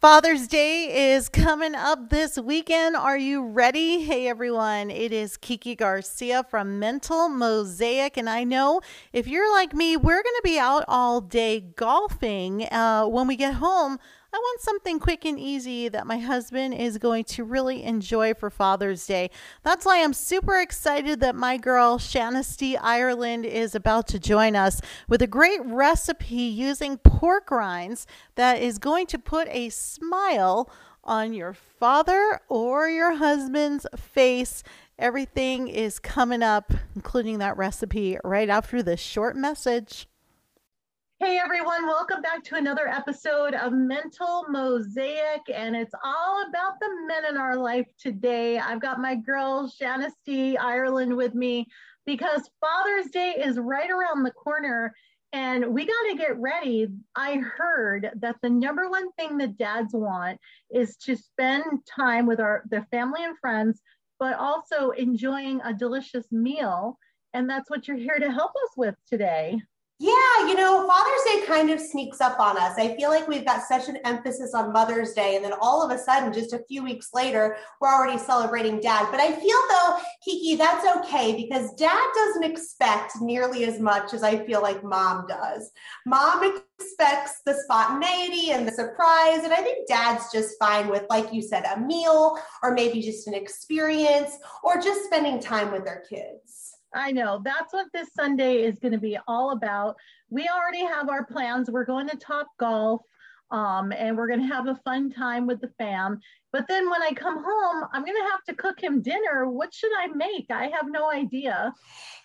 Father's Day is coming up this weekend. Are you ready? Hey everyone, it is Kiki Garcia from Mental Mosaic. And I know if you're like me, we're going to be out all day golfing. Uh, when we get home, I want something quick and easy that my husband is going to really enjoy for Father's Day. That's why I'm super excited that my girl Shanisty Ireland is about to join us with a great recipe using pork rinds that is going to put a smile on your father or your husband's face. Everything is coming up, including that recipe, right after this short message. Everyone, welcome back to another episode of Mental Mosaic, and it's all about the men in our life today. I've got my girl Shanisty Ireland with me because Father's Day is right around the corner and we got to get ready. I heard that the number one thing that dads want is to spend time with our their family and friends, but also enjoying a delicious meal. And that's what you're here to help us with today. Yeah, you know, Father's Day kind of sneaks up on us. I feel like we've got such an emphasis on Mother's Day, and then all of a sudden, just a few weeks later, we're already celebrating dad. But I feel though, Kiki, that's okay because dad doesn't expect nearly as much as I feel like mom does. Mom expects the spontaneity and the surprise, and I think dad's just fine with, like you said, a meal or maybe just an experience or just spending time with their kids. I know. That's what this Sunday is going to be all about. We already have our plans. We're going to Top Golf um, and we're going to have a fun time with the fam. But then when I come home, I'm going to have to cook him dinner. What should I make? I have no idea.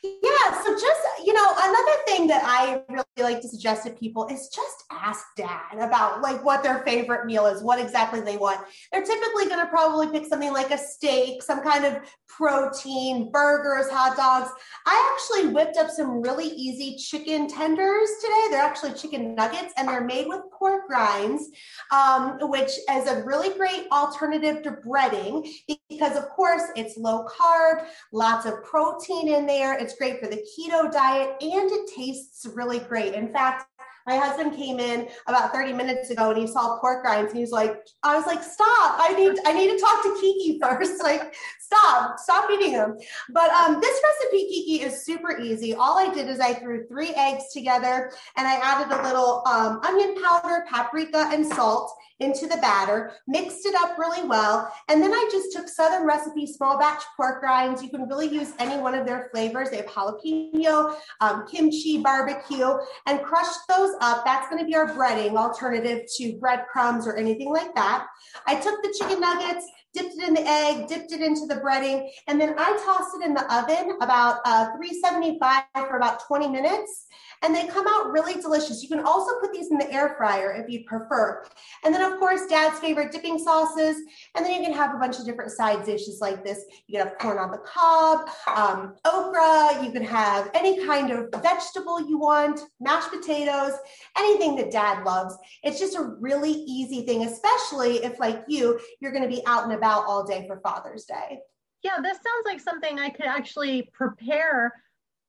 Yeah. So, just, you know, another thing that I really like to suggest to people is just ask dad about like what their favorite meal is, what exactly they want. They're typically going to probably pick something like a steak, some kind of protein, burgers, hot dogs. I actually whipped up some really easy chicken tenders today. They're actually chicken nuggets and they're made with pork rinds, um, which is a really great alternative alternative to breading because, of course, it's low carb, lots of protein in there. It's great for the keto diet and it tastes really great. In fact, my husband came in about 30 minutes ago and he saw pork rinds and he was like, I was like, stop. I need, I need to talk to Kiki first. like, stop, stop eating them. But um, this recipe, Kiki, is super easy. All I did is I threw three eggs together and I added a little um, onion powder, paprika, and salt into the batter, mixed it up really well. And then I just took Southern Recipe small batch pork rinds. You can really use any one of their flavors. They have jalapeno, um, kimchi, barbecue, and crushed those up. That's going to be our breading alternative to breadcrumbs or anything like that. I took the chicken nuggets dipped it in the egg, dipped it into the breading, and then I tossed it in the oven about uh, 375 for about 20 minutes. And they come out really delicious. You can also put these in the air fryer if you prefer. And then, of course, dad's favorite dipping sauces. And then you can have a bunch of different side dishes like this. You can have corn on the cob, um, okra. You can have any kind of vegetable you want, mashed potatoes, anything that dad loves. It's just a really easy thing, especially if, like you, you're going to be out and about all day for Father's Day. Yeah, this sounds like something I could actually prepare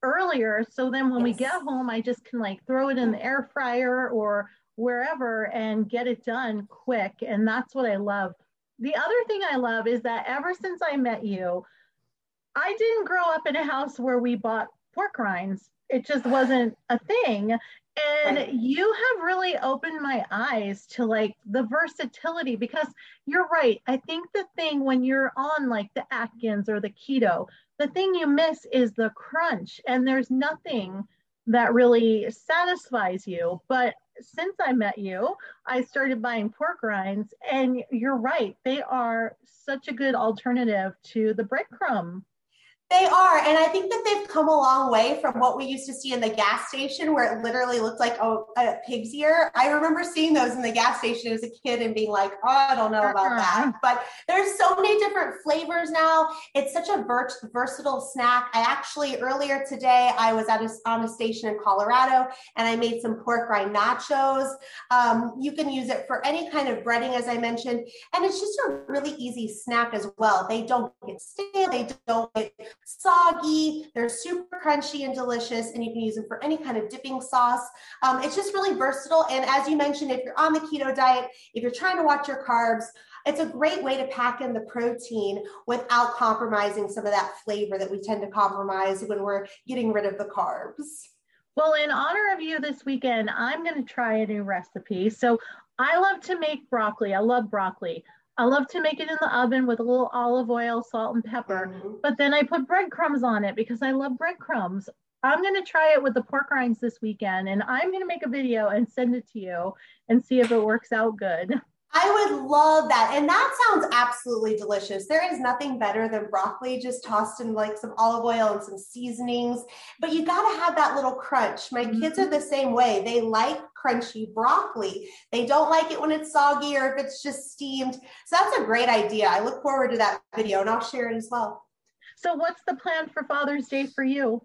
earlier. So then when yes. we get home, I just can like throw it in the air fryer or wherever and get it done quick. And that's what I love. The other thing I love is that ever since I met you, I didn't grow up in a house where we bought pork rinds. It just wasn't a thing and you have really opened my eyes to like the versatility because you're right. I think the thing when you're on like the atkins or the keto the thing you miss is the crunch and there's nothing that really satisfies you. But since i met you i started buying pork rinds and you're right they are such a good alternative to the breadcrumb they are. And I think that they've come a long way from what we used to see in the gas station where it literally looked like a, a pig's ear. I remember seeing those in the gas station as a kid and being like, oh, I don't know about that. But there's so many different flavors now. It's such a ver- versatile snack. I actually, earlier today, I was at a, on a station in Colorado and I made some pork rind nachos. Um, you can use it for any kind of breading, as I mentioned. And it's just a really easy snack as well. They don't get stale, they don't get soggy. They're super crunchy and delicious, and you can use them for any kind of dipping sauce. Um, it's just really versatile. And as you mentioned, if you're on the keto diet, if you're trying to watch your carbs, it's a great way to pack in the protein without compromising some of that flavor that we tend to compromise when we're getting rid of the carbs. Well, in honor of you this weekend, I'm going to try a new recipe. So I love to make broccoli. I love broccoli. I love to make it in the oven with a little olive oil, salt, and pepper. Mm-hmm. But then I put breadcrumbs on it because I love breadcrumbs. I'm going to try it with the pork rinds this weekend and I'm going to make a video and send it to you and see if it works out good. I would love that. And that sounds absolutely delicious. There is nothing better than broccoli just tossed in like some olive oil and some seasonings. But you got to have that little crunch. My mm-hmm. kids are the same way. They like crunchy broccoli. They don't like it when it's soggy or if it's just steamed. So that's a great idea. I look forward to that video and I'll share it as well. So, what's the plan for Father's Day for you?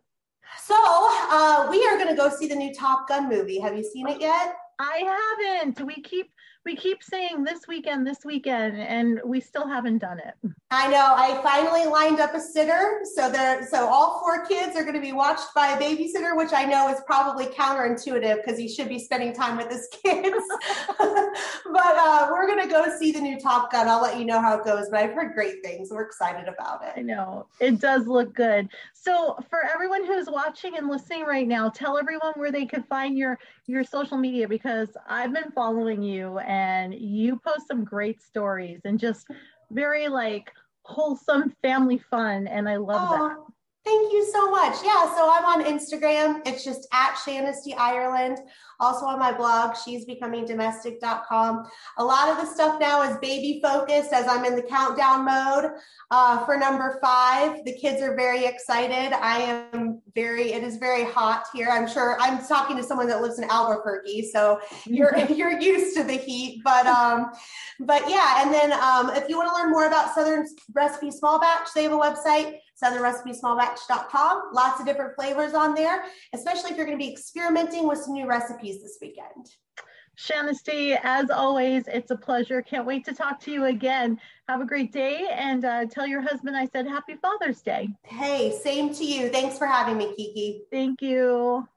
So, uh, we are going to go see the new Top Gun movie. Have you seen it yet? I haven't. We keep we keep saying this weekend, this weekend, and we still haven't done it. I know. I finally lined up a sitter. So there, so all four kids are going to be watched by a babysitter, which I know is probably counterintuitive because he should be spending time with his kids. but uh, we're going to go see the new Top Gun. I'll let you know how it goes. But I've heard great things. We're excited about it. I know it does look good. So for everyone who's watching and listening right now, tell everyone where they could find your your social media because I've been following you and you post some great stories and just very like wholesome family fun. And I love oh, that. Thank you so much. Yeah, so I'm on Instagram. It's just at Shanisty Ireland. Also on my blog, she's becoming domestic.com. A lot of the stuff now is baby focused as I'm in the countdown mode uh, for number five. The kids are very excited. I am very, it is very hot here. I'm sure I'm talking to someone that lives in Albuquerque, so you're you're used to the heat. But um, but yeah, and then um, if you want to learn more about Southern Recipe Small Batch, they have a website southernrecipesmallbatch.com. Lots of different flavors on there, especially if you're going to be experimenting with some new recipes this weekend. Shanisty, as always, it's a pleasure. Can't wait to talk to you again. Have a great day and uh, tell your husband I said Happy Father's Day. Hey, same to you. Thanks for having me, Kiki. Thank you.